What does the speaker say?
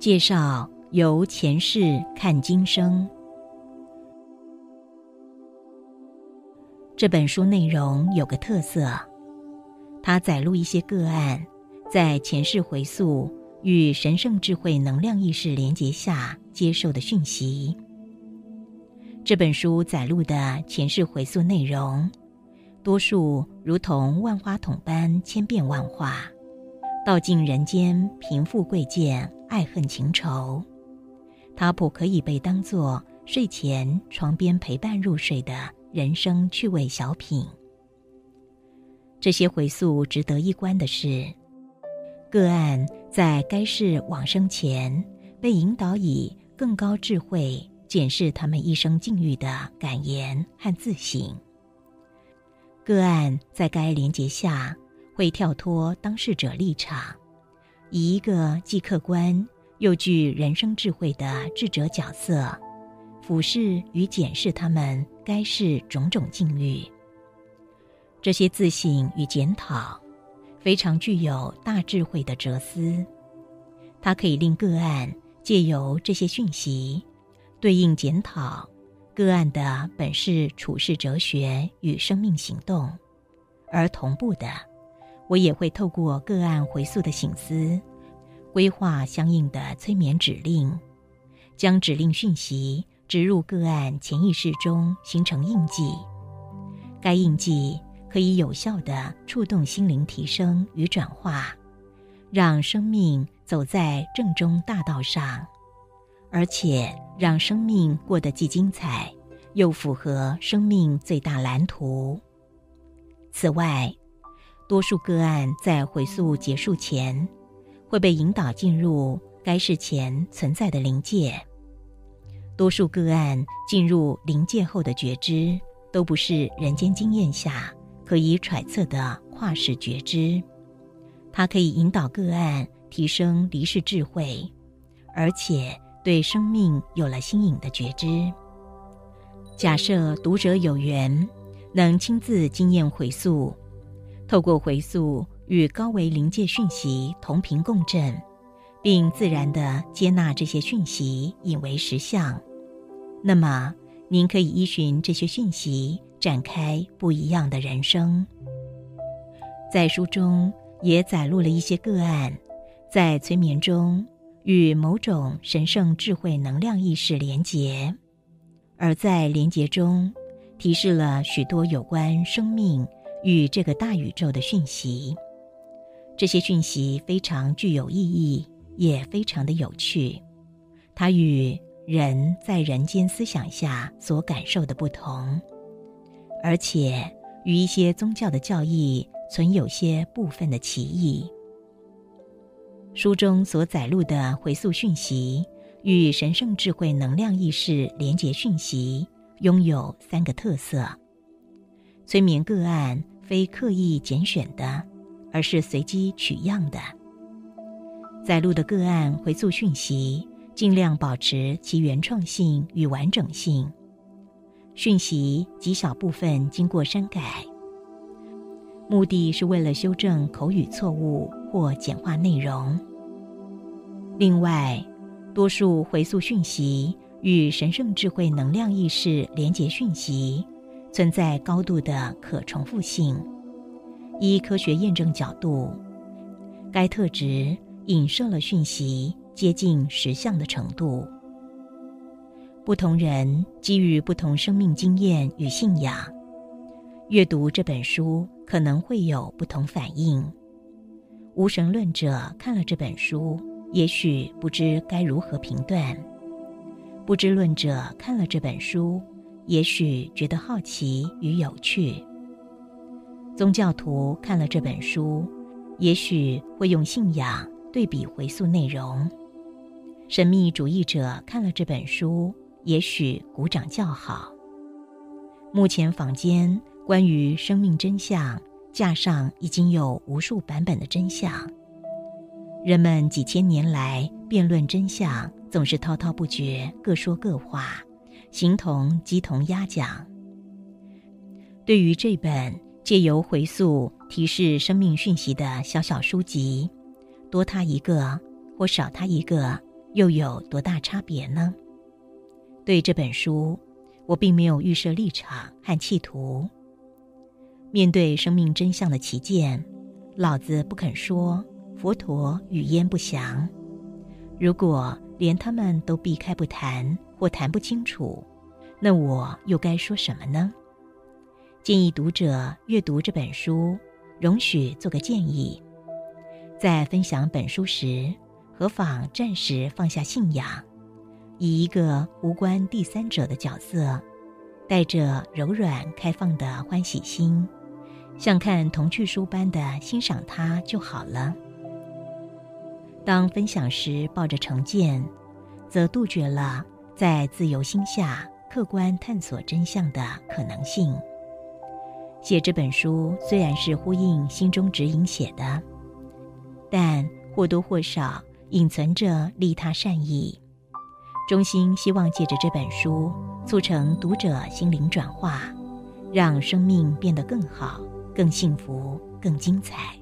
介绍由前世看今生。这本书内容有个特色，它载录一些个案在前世回溯与神圣智慧能量意识连结下接受的讯息。这本书载录的前世回溯内容，多数如同万花筒般千变万化。道尽人间贫富贵贱、爱恨情仇，它不可以被当作睡前床边陪伴入睡的人生趣味小品。这些回溯值得一观的是，个案在该世往生前，被引导以更高智慧检视他们一生境遇的感言和自省。个案在该连结下。会跳脱当事者立场，以一个既客观又具人生智慧的智者角色，俯视与检视他们该世种种境遇。这些自省与检讨，非常具有大智慧的哲思。它可以令个案借由这些讯息，对应检讨个案的本是处世哲学与生命行动，而同步的。我也会透过个案回溯的醒思，规划相应的催眠指令，将指令讯息植入个案潜意识中，形成印记。该印记可以有效的触动心灵提升与转化，让生命走在正中大道上，而且让生命过得既精彩，又符合生命最大蓝图。此外，多数个案在回溯结束前，会被引导进入该事前存在的灵界。多数个案进入灵界后的觉知，都不是人间经验下可以揣测的跨世觉知。它可以引导个案提升离世智慧，而且对生命有了新颖的觉知。假设读者有缘，能亲自经验回溯。透过回溯与高维临界讯息同频共振，并自然的接纳这些讯息引为实相，那么您可以依循这些讯息展开不一样的人生。在书中也载录了一些个案，在催眠中与某种神圣智慧能量意识连结，而在连结中提示了许多有关生命。与这个大宇宙的讯息，这些讯息非常具有意义，也非常的有趣。它与人在人间思想下所感受的不同，而且与一些宗教的教义存有些部分的歧义。书中所载录的回溯讯息与神圣智慧能量意识连结讯息，拥有三个特色：催眠个案。非刻意拣选的，而是随机取样的。载录的个案回溯讯息，尽量保持其原创性与完整性。讯息极小部分经过删改，目的是为了修正口语错误或简化内容。另外，多数回溯讯息与神圣智慧能量意识连结讯息。存在高度的可重复性。依科学验证角度，该特质影射了讯息接近实相的程度。不同人基于不同生命经验与信仰，阅读这本书可能会有不同反应。无神论者看了这本书，也许不知该如何评断；不知论者看了这本书。也许觉得好奇与有趣。宗教徒看了这本书，也许会用信仰对比回溯内容。神秘主义者看了这本书，也许鼓掌叫好。目前坊间关于生命真相架上已经有无数版本的真相，人们几千年来辩论真相，总是滔滔不绝，各说各话，形同鸡同鸭讲。对于这本借由回溯提示生命讯息的小小书籍，多它一个或少它一个，又有多大差别呢？对这本书，我并没有预设立场和企图。面对生命真相的旗舰，老子不肯说，佛陀语焉不详。如果连他们都避开不谈或谈不清楚，那我又该说什么呢？建议读者阅读这本书，容许做个建议：在分享本书时，何妨暂时放下信仰，以一个无关第三者的角色，带着柔软开放的欢喜心，像看童趣书般的欣赏它就好了。当分享时抱着成见，则杜绝了在自由心下客观探索真相的可能性。写这本书虽然是呼应心中指引写的，但或多或少隐存着利他善意。衷心希望借着这本书，促成读者心灵转化，让生命变得更好、更幸福、更精彩。